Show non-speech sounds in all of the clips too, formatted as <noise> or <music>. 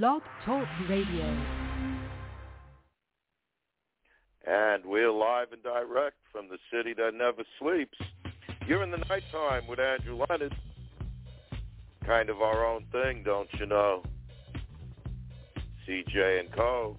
Blog Talk Radio. And we're live and direct from the city that never sleeps. You're in the nighttime with Andrew Leonard. Kind of our own thing, don't you know? CJ and Co.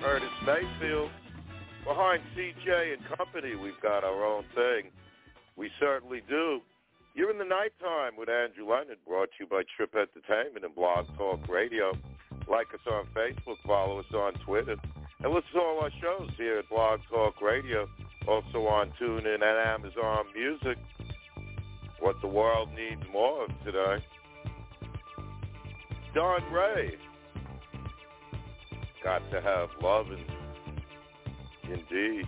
Curtis Mayfield. Behind CJ and Company, we've got our own thing. We certainly do. You're in the nighttime with Andrew Leonard, brought to you by Trip Entertainment and Blog Talk Radio. Like us on Facebook, follow us on Twitter, and listen to all our shows here at Blog Talk Radio. Also on TuneIn and Amazon Music. What the world needs more of today. Don Gray. Got to have love and indeed.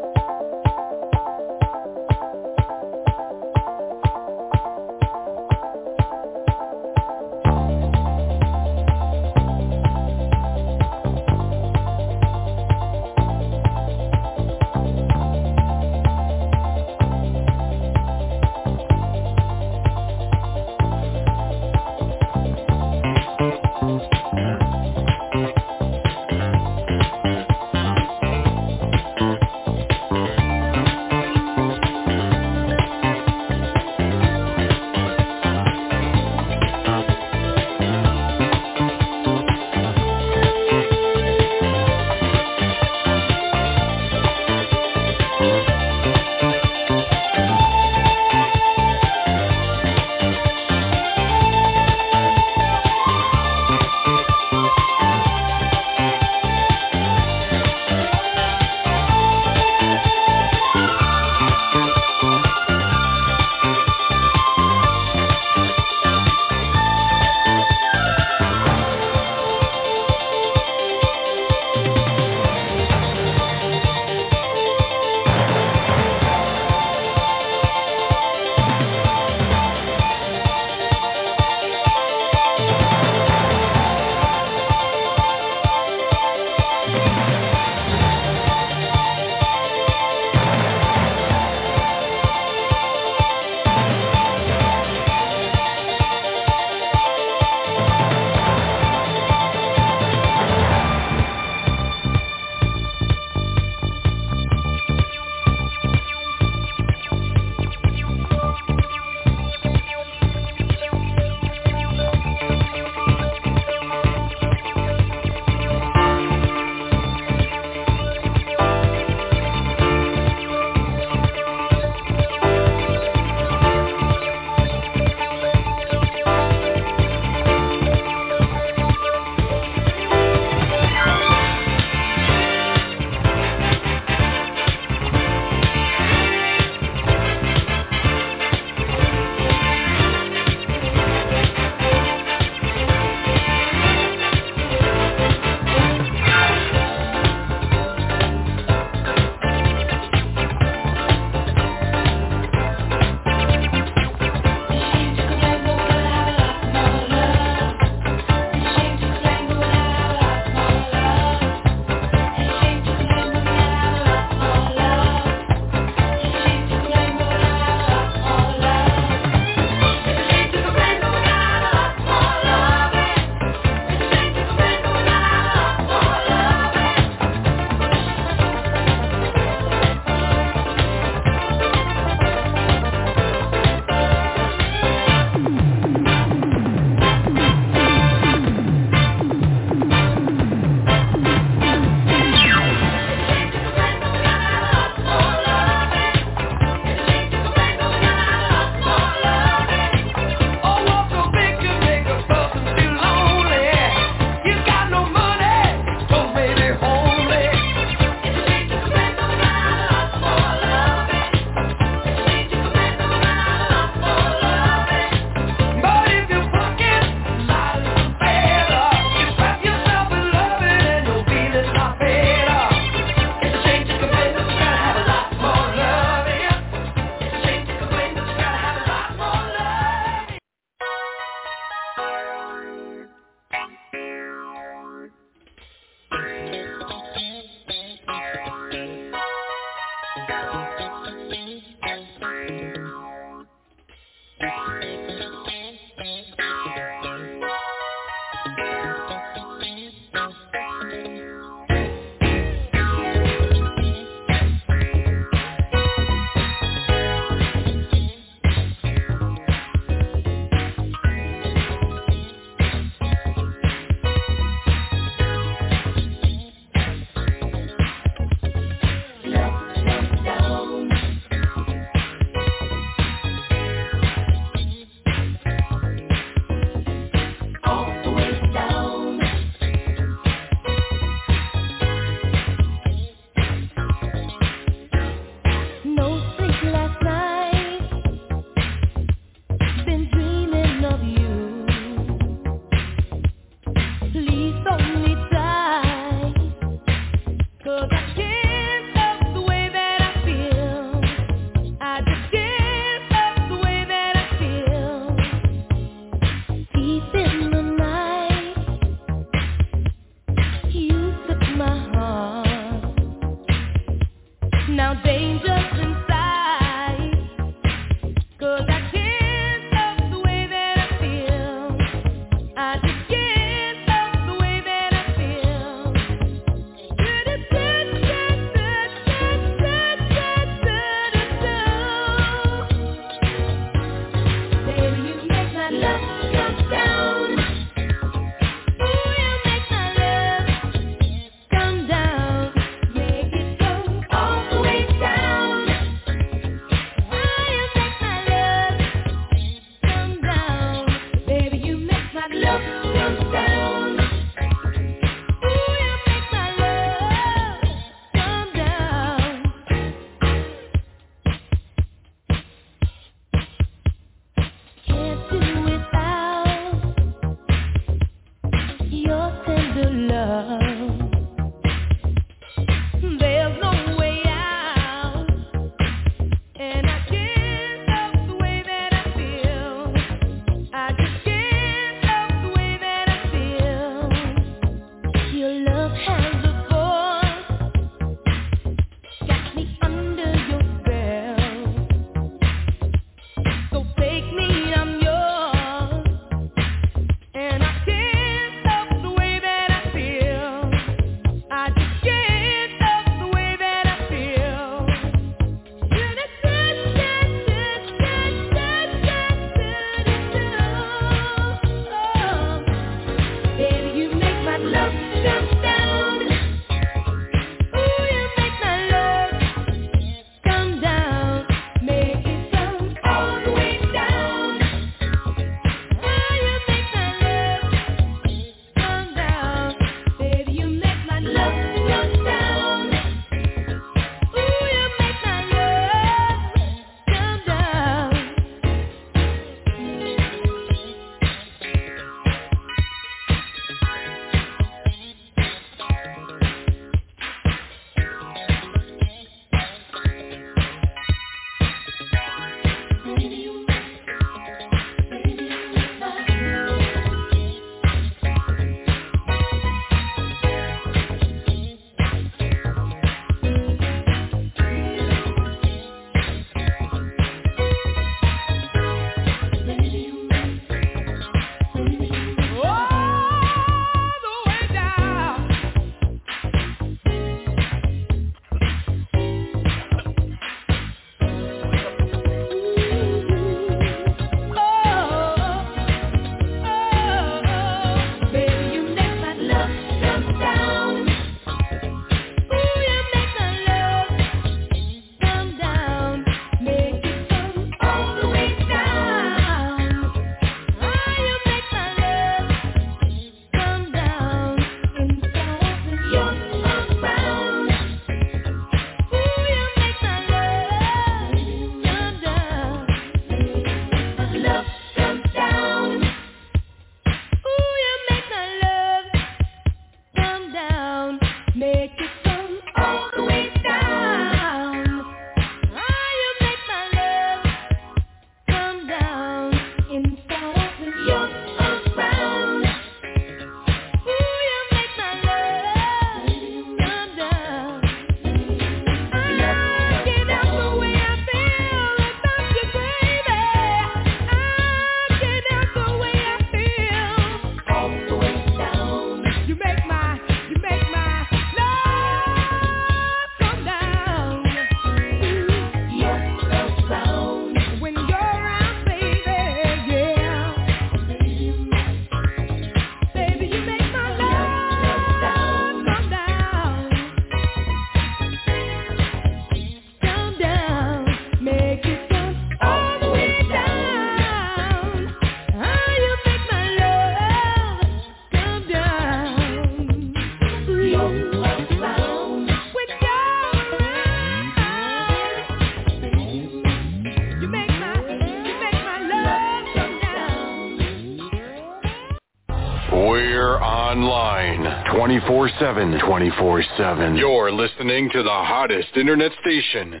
We're online 24-7. 24-7. You're listening to the hottest internet station.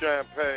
Champagne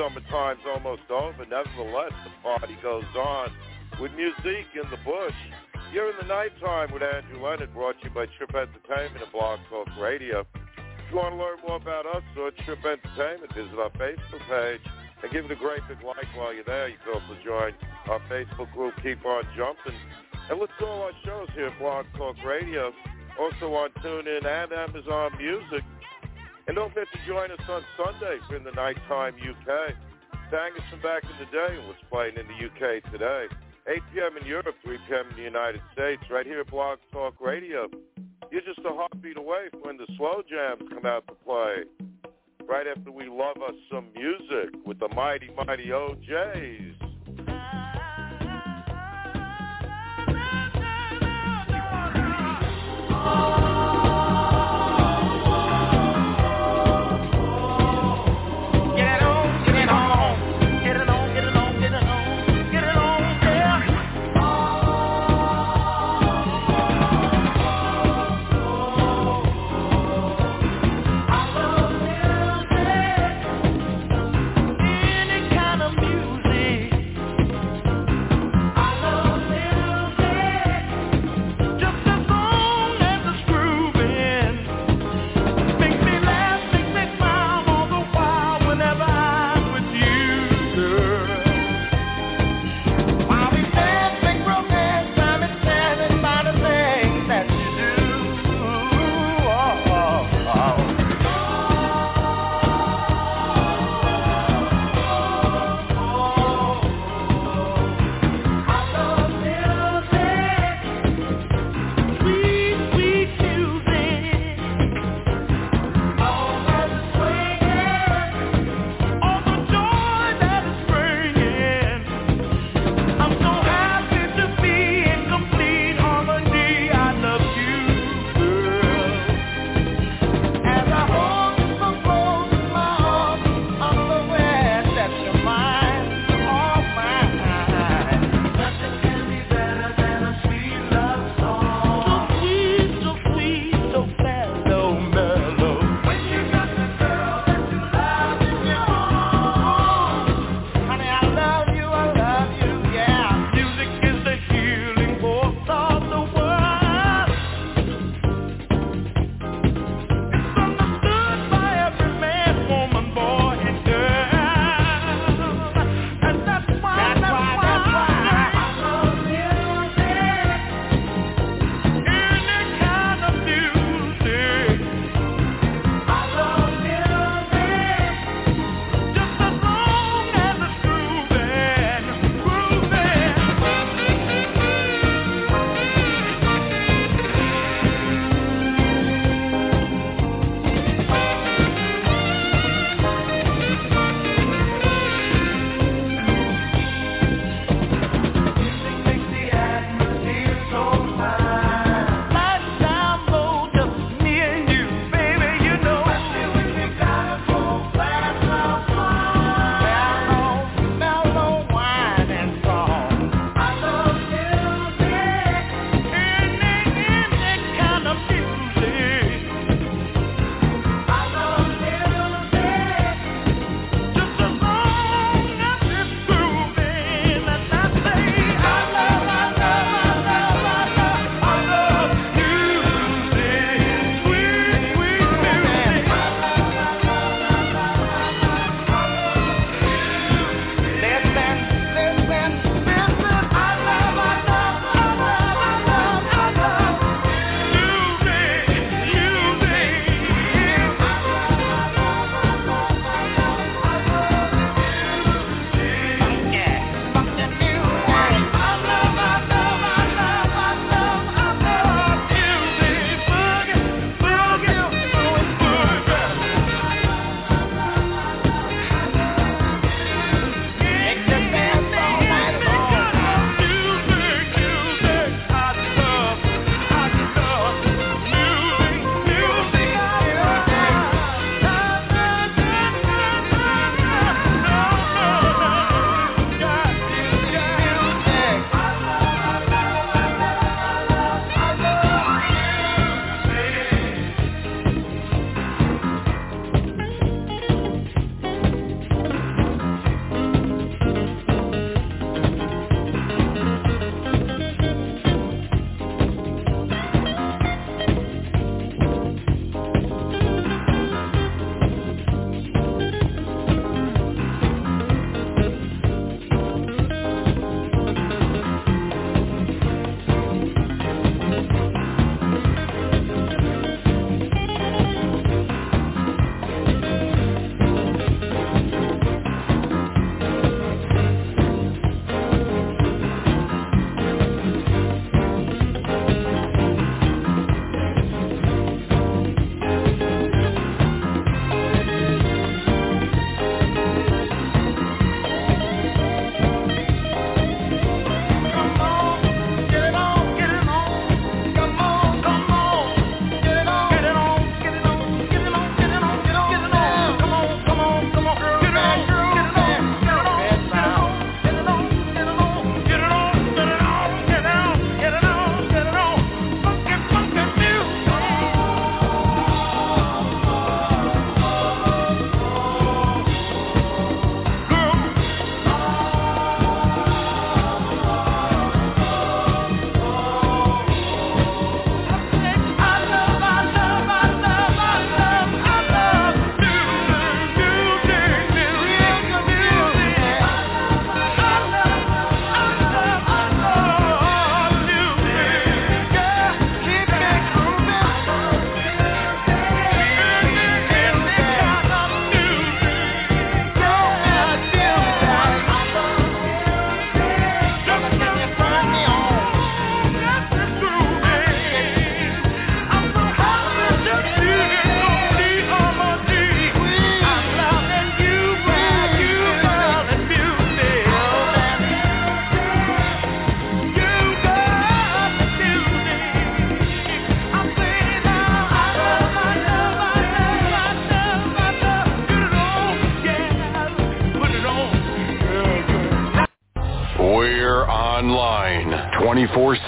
summertime's almost over. Nevertheless, the party goes on with music in the bush. You're in the nighttime with Andrew Leonard, brought to you by Trip Entertainment and Blog Talk Radio. If you want to learn more about us or Trip Entertainment, visit our Facebook page and give it a great big like while you're there. You can also join our Facebook group, Keep On Jumping. And listen to all our shows here at Blog Talk Radio also on TuneIn and Amazon Music. And don't forget to join us on Sunday In the Nighttime UK. Sang us from back in the day and what's playing in the UK today. 8 p.m. in Europe, 3 p.m. in the United States, right here at Blog Talk Radio. You're just a heartbeat away from when the slow jams come out to play. Right after we love us some music with the mighty, mighty O'Jays. Any <laughs> oh,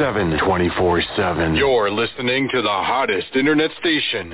24-7. 24-7. You're listening to the hottest internet station.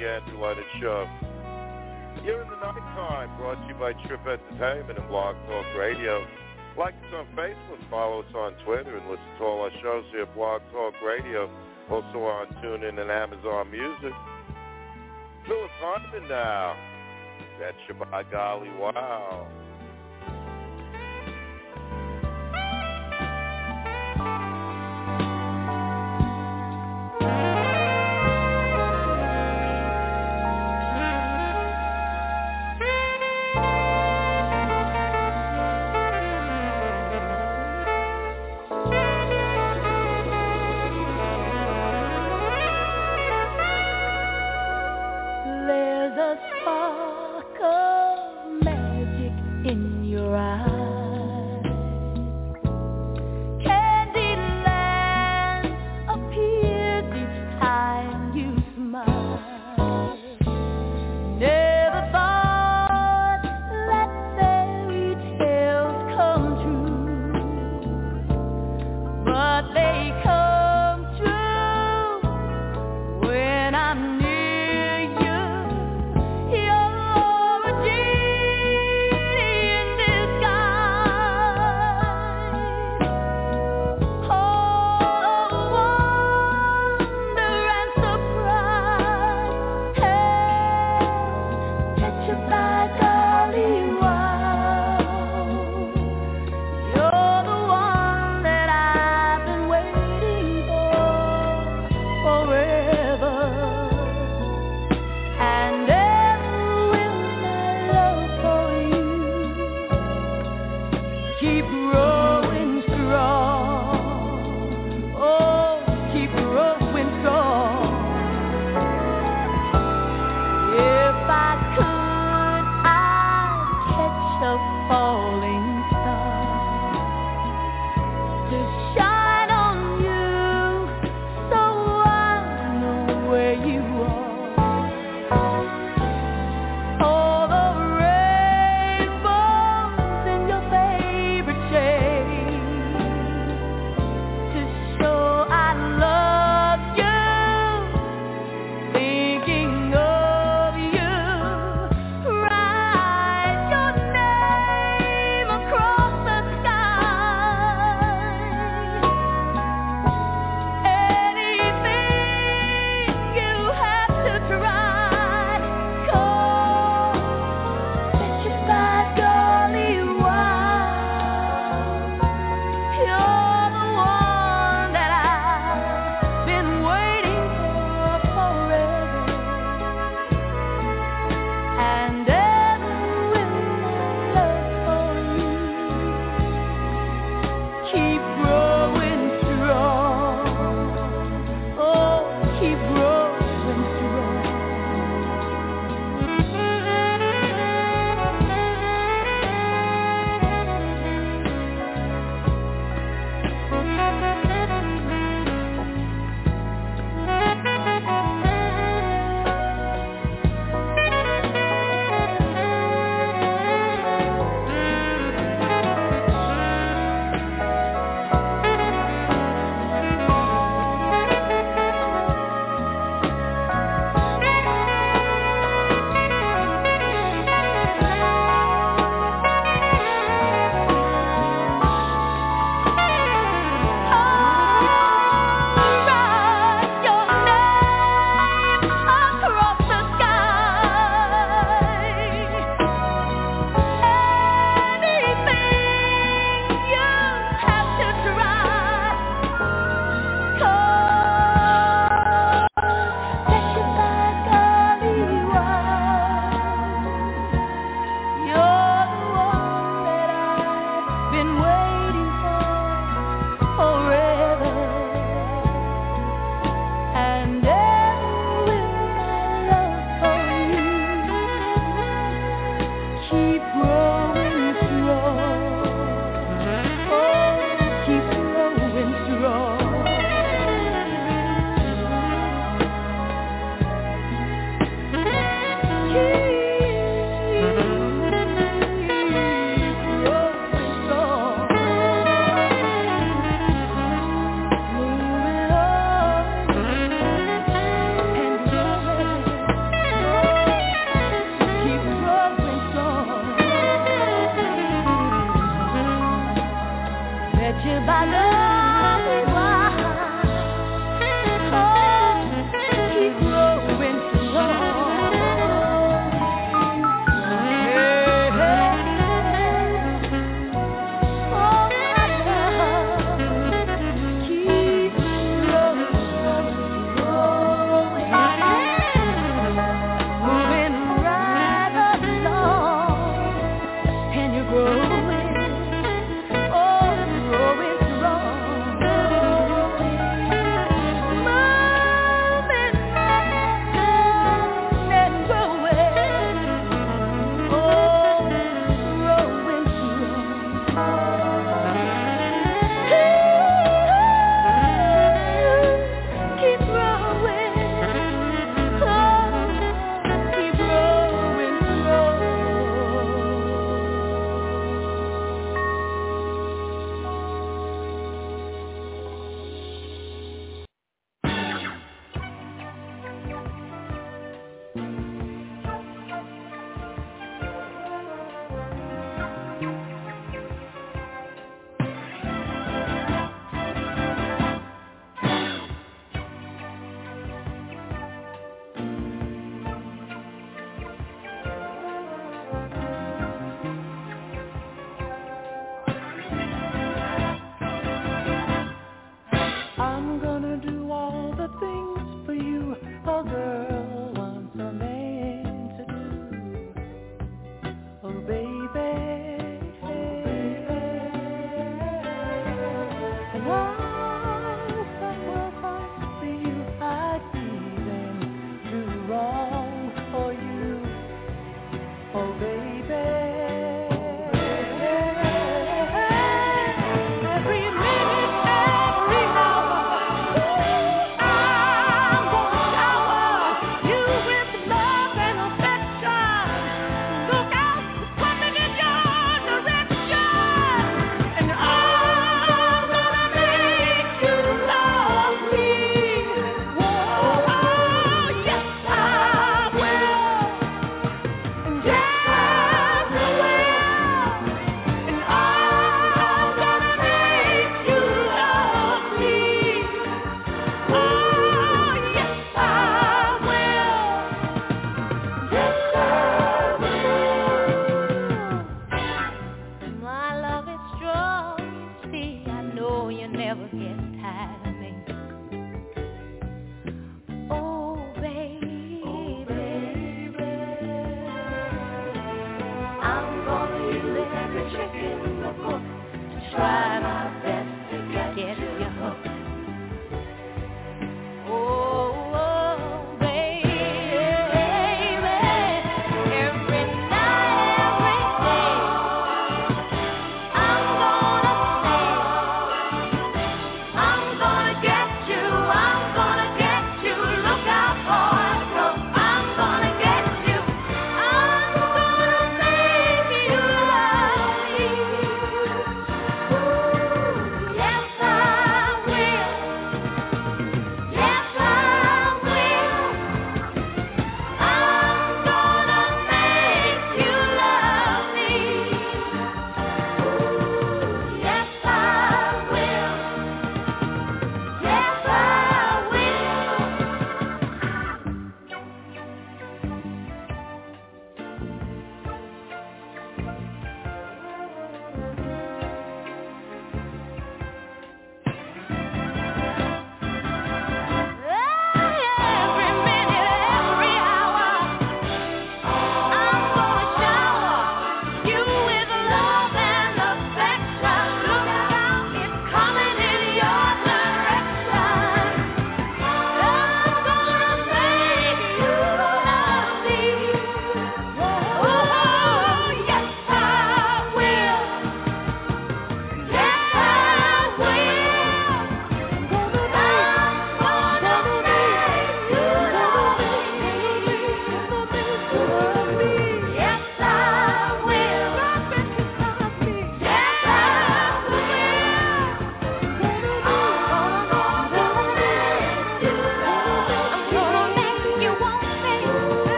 the Andrew Leonard Show. here in the nighttime, brought to you by Trip Entertainment and Blog Talk Radio. Like us on Facebook, follow us on Twitter, and listen to all our shows here at Blog Talk Radio. Also on TuneIn and Amazon Music. Phyllis Hyman now. That's your by golly wow.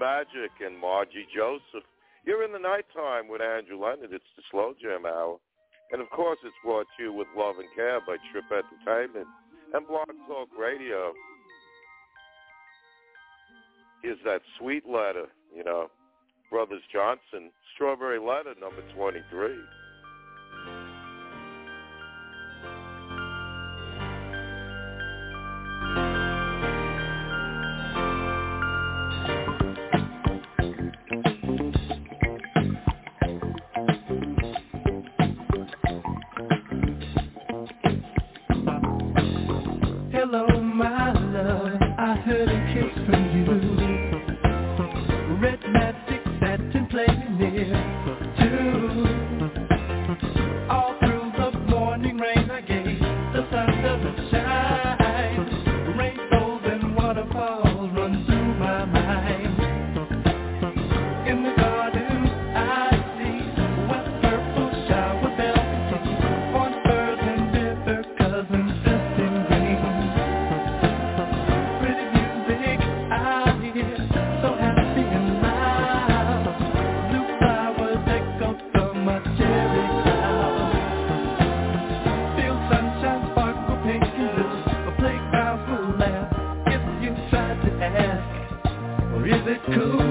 And Margie Joseph. You're in the nighttime with Andrew Leonard. It's the Slow Jam Hour. And of course, it's brought to you with love and care by Trip Entertainment and Blog Talk Radio. Is that sweet letter, you know, Brothers Johnson, Strawberry Letter, number 23. Hello, my Cool.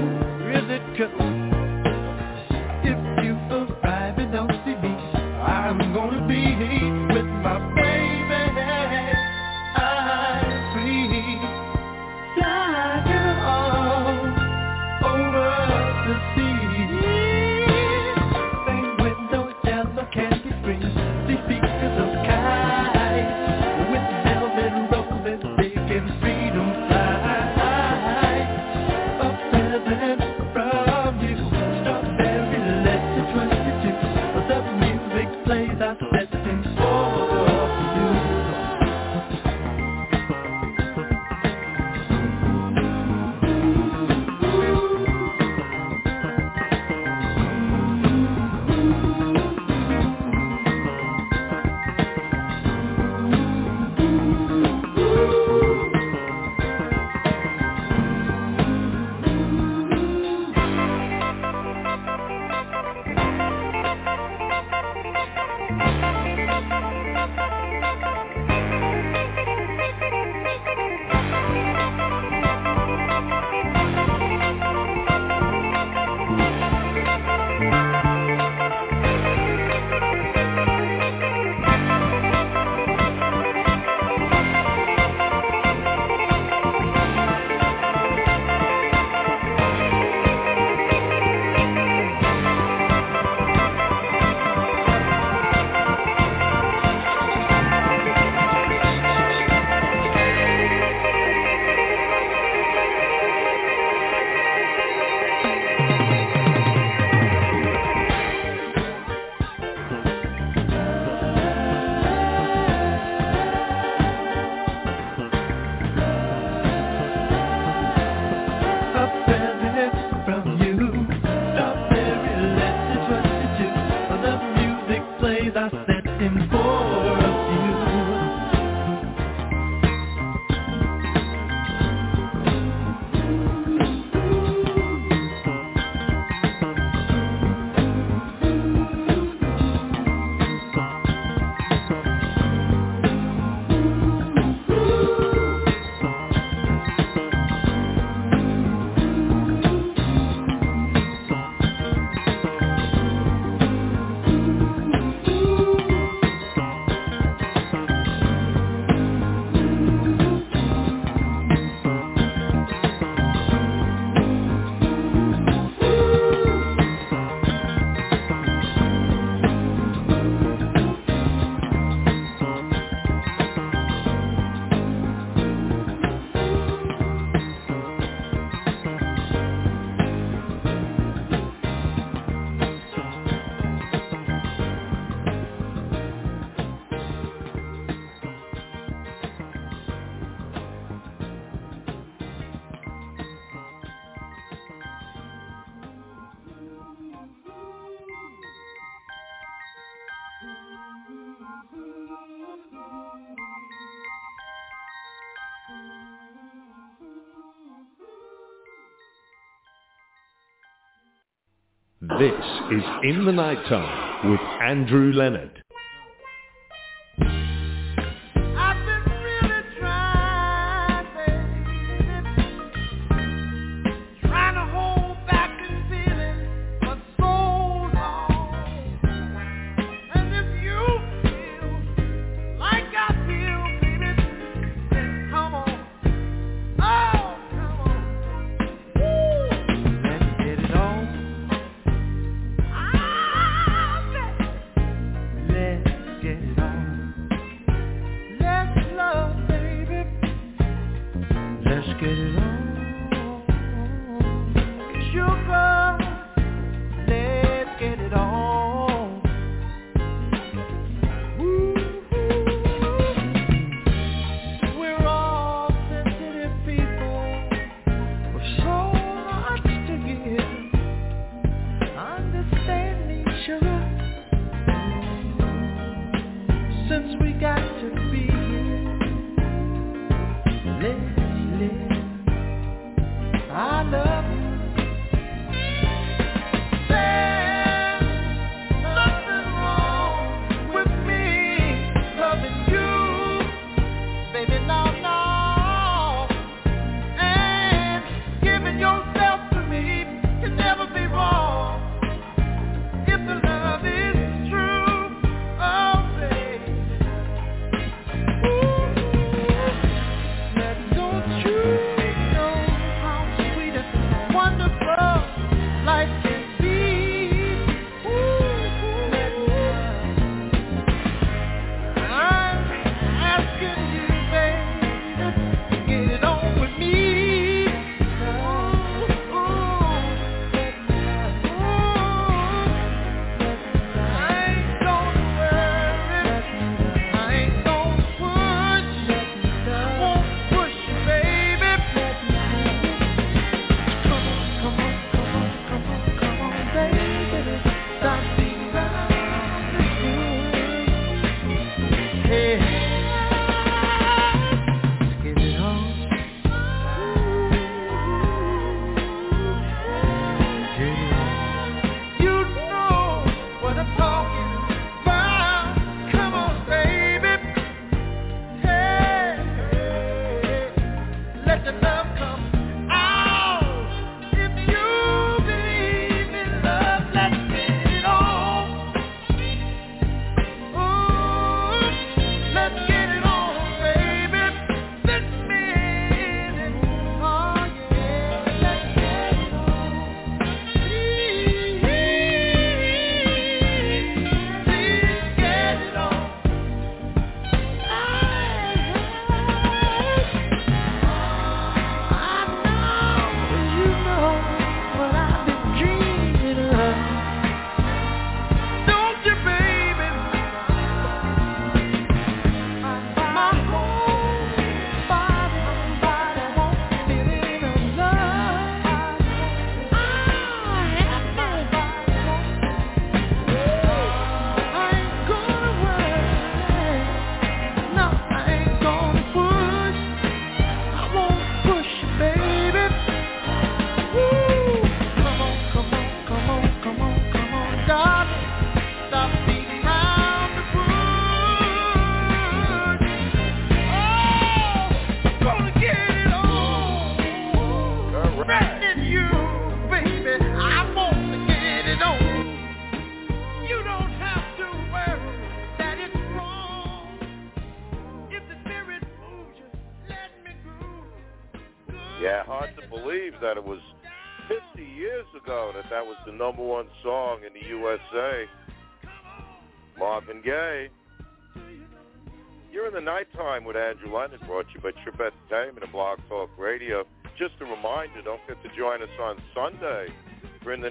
Is In the Nighttime with Andrew Leonard.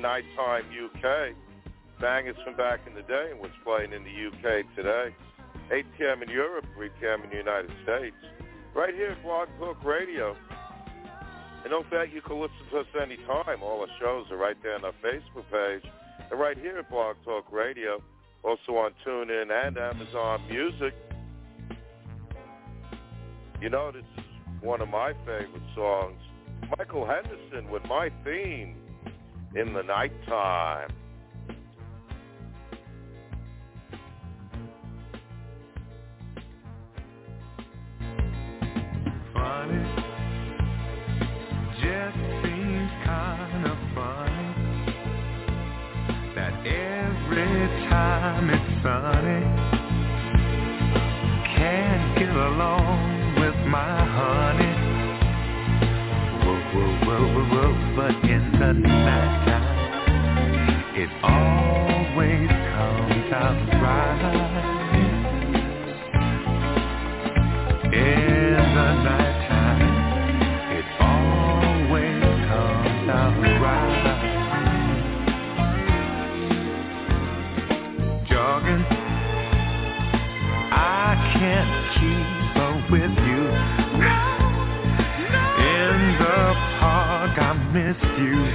Nighttime UK. Bangers from back in the day and what's playing in the UK today. 8 p.m. in Europe, 3 p.m. in the United States. Right here at Blog Talk Radio. And don't forget you can listen to us anytime. All our shows are right there on our Facebook page. And right here at Blog Talk Radio. Also on TuneIn and Amazon Music. You know, this is one of my favorite songs. Michael Henderson with my theme in the nighttime. Funny, just seems kind of funny that every time it's sunny, can't get along with my honey. Rover, rover in the nighttime. It always comes out right. In the nighttime, it always comes out right. Jogging, I can't keep up with miss you.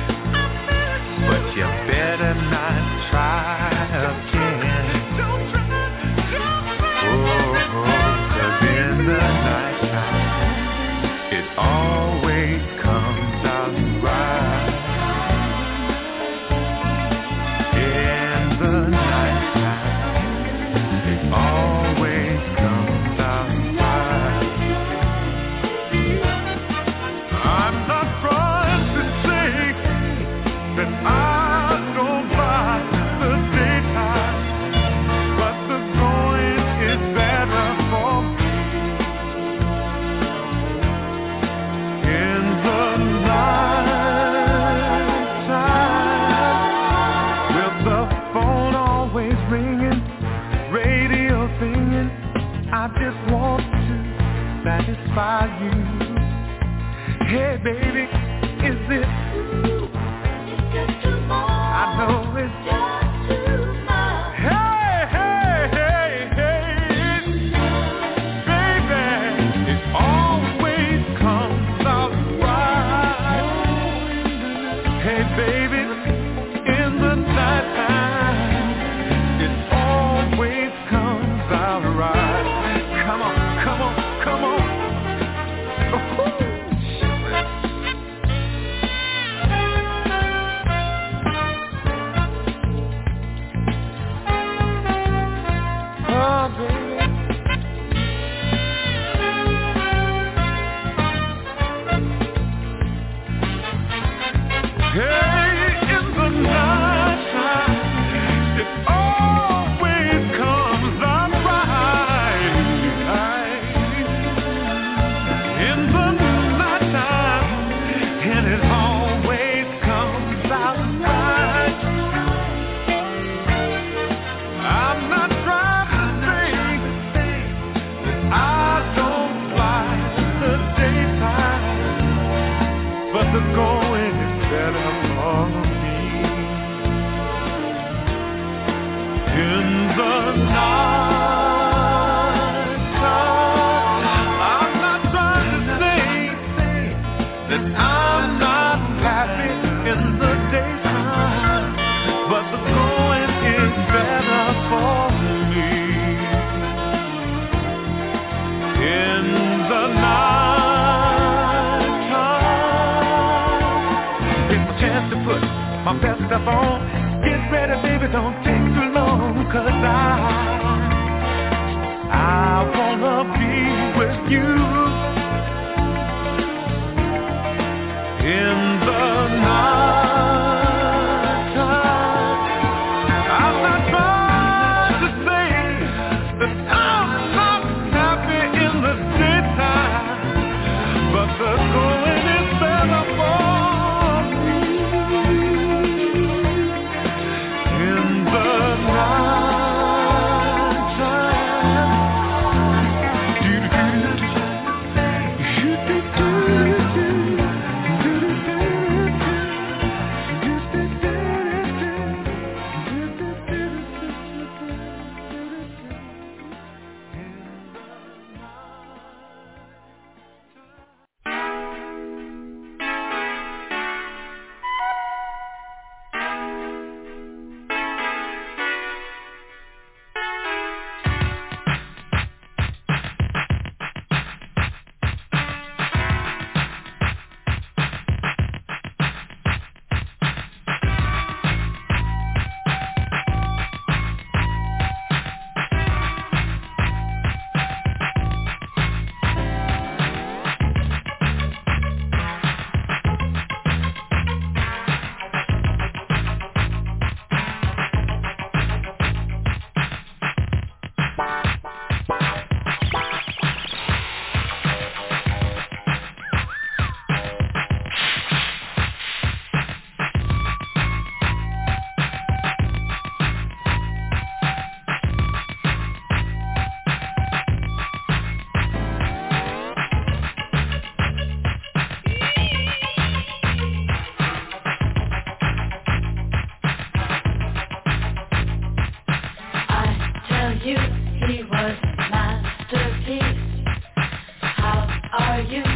you.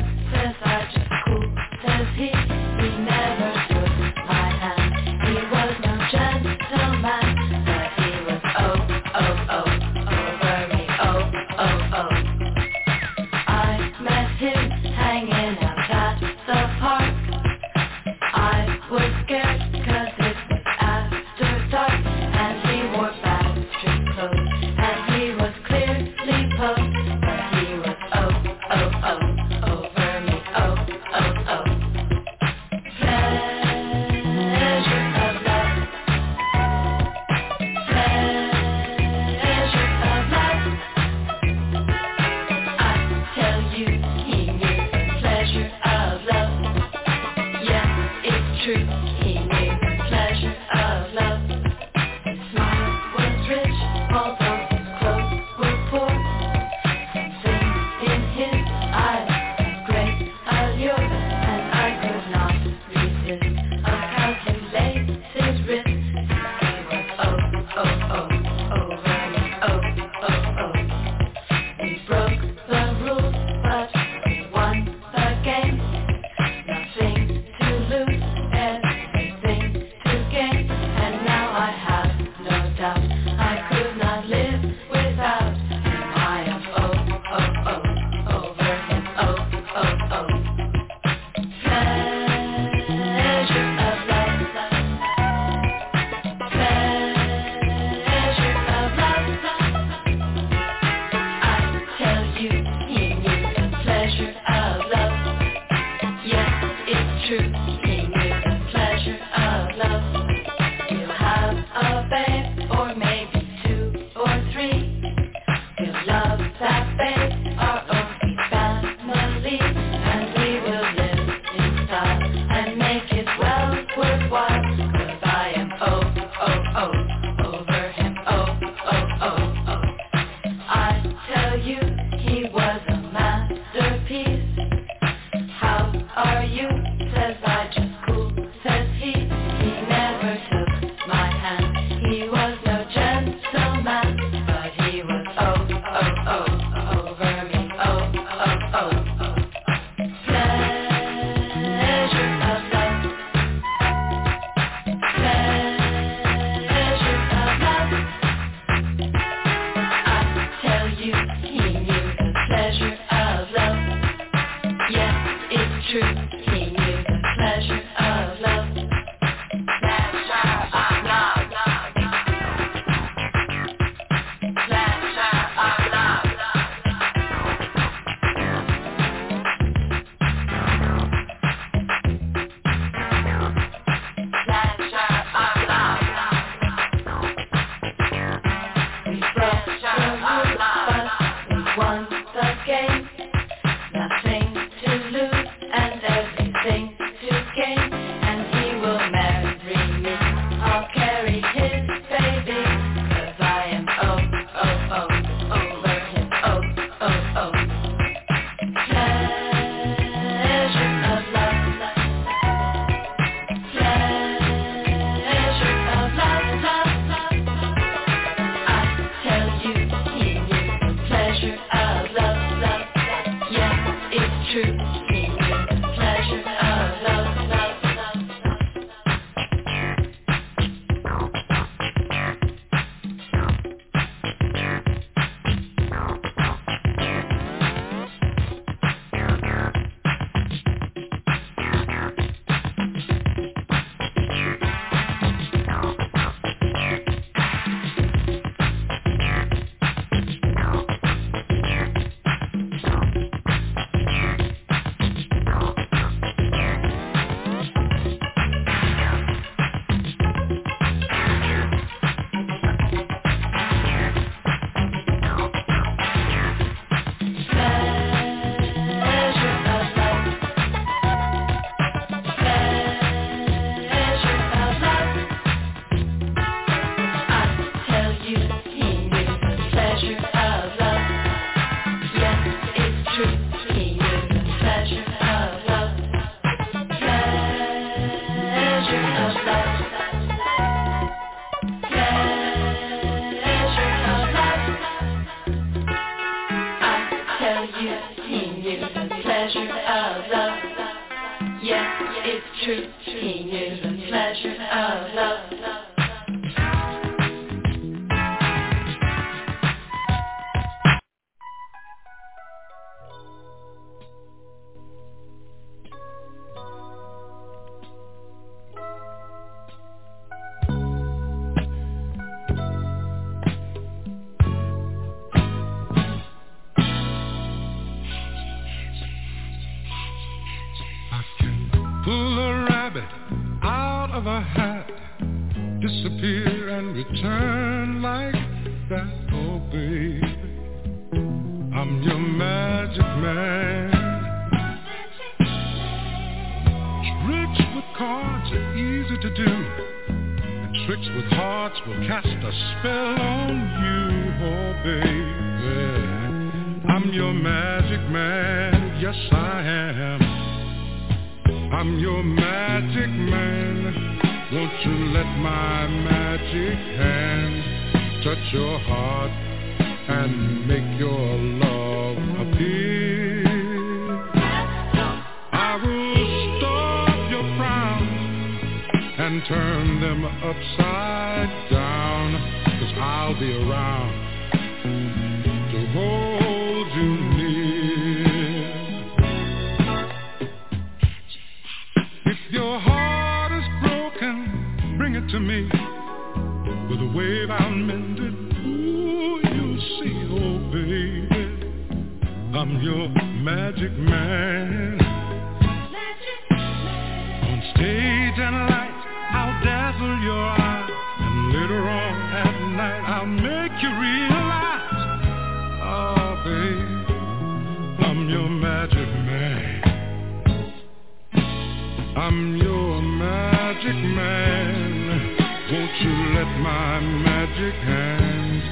my magic hands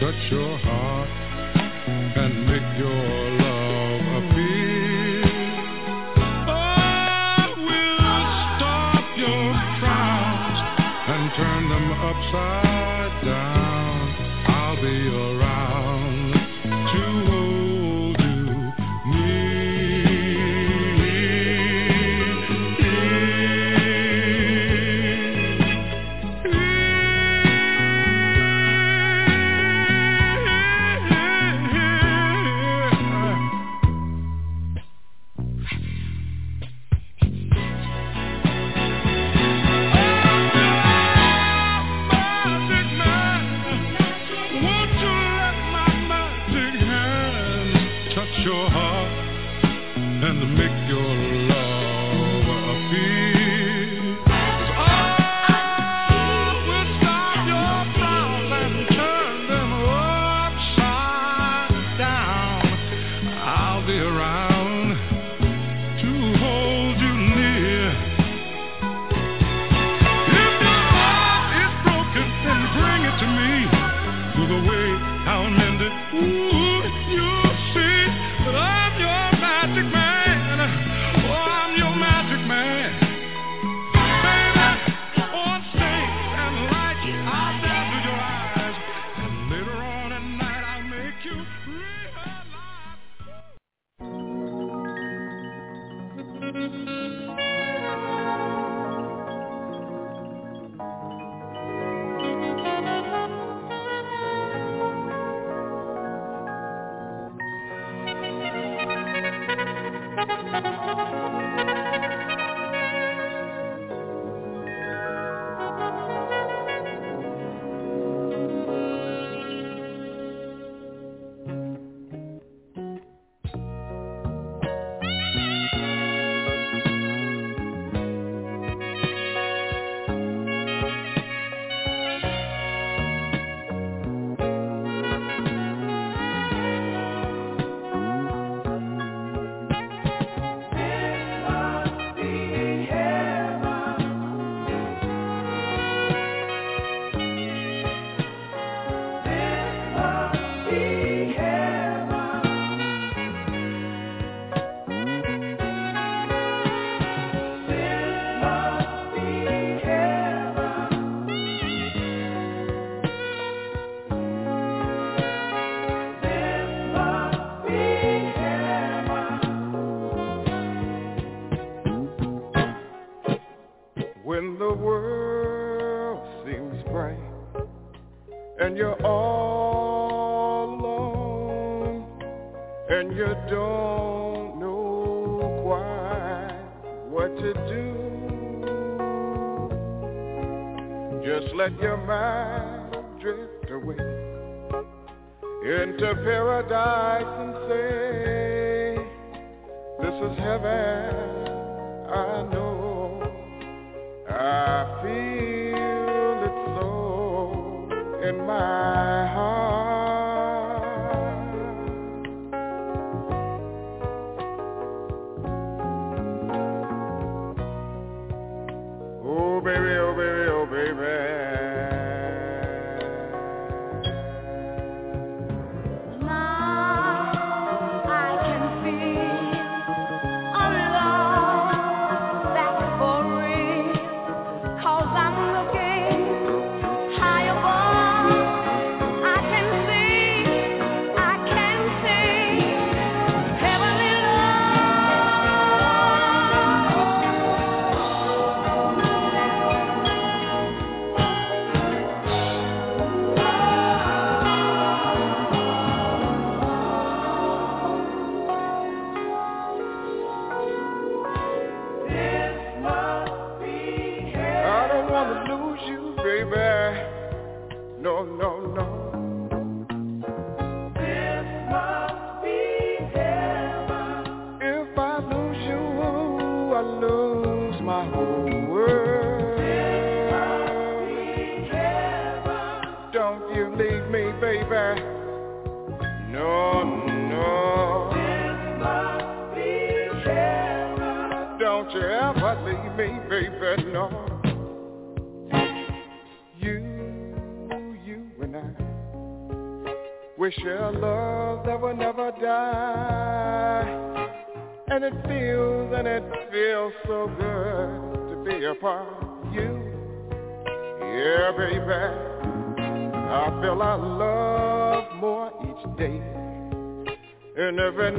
touch your heart and make your love appear. I will stop your frowns and turn them upside.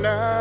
love.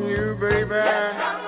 you, baby.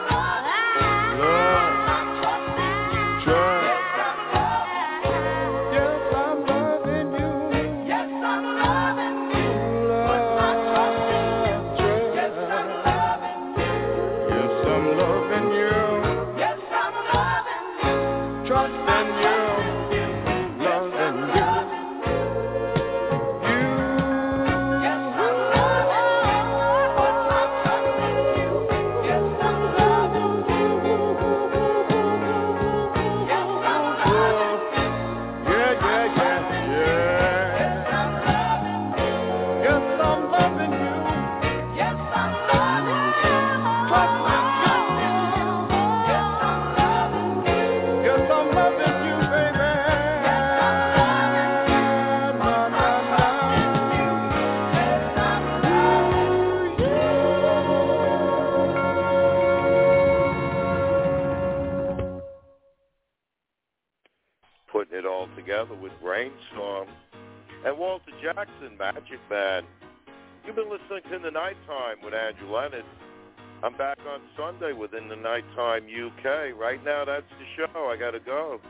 the nighttime with Andrew Leonard. I'm back on Sunday within the nighttime UK. Right now, that's the show. I got to go.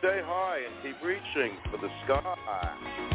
Stay high and keep reaching for the sky.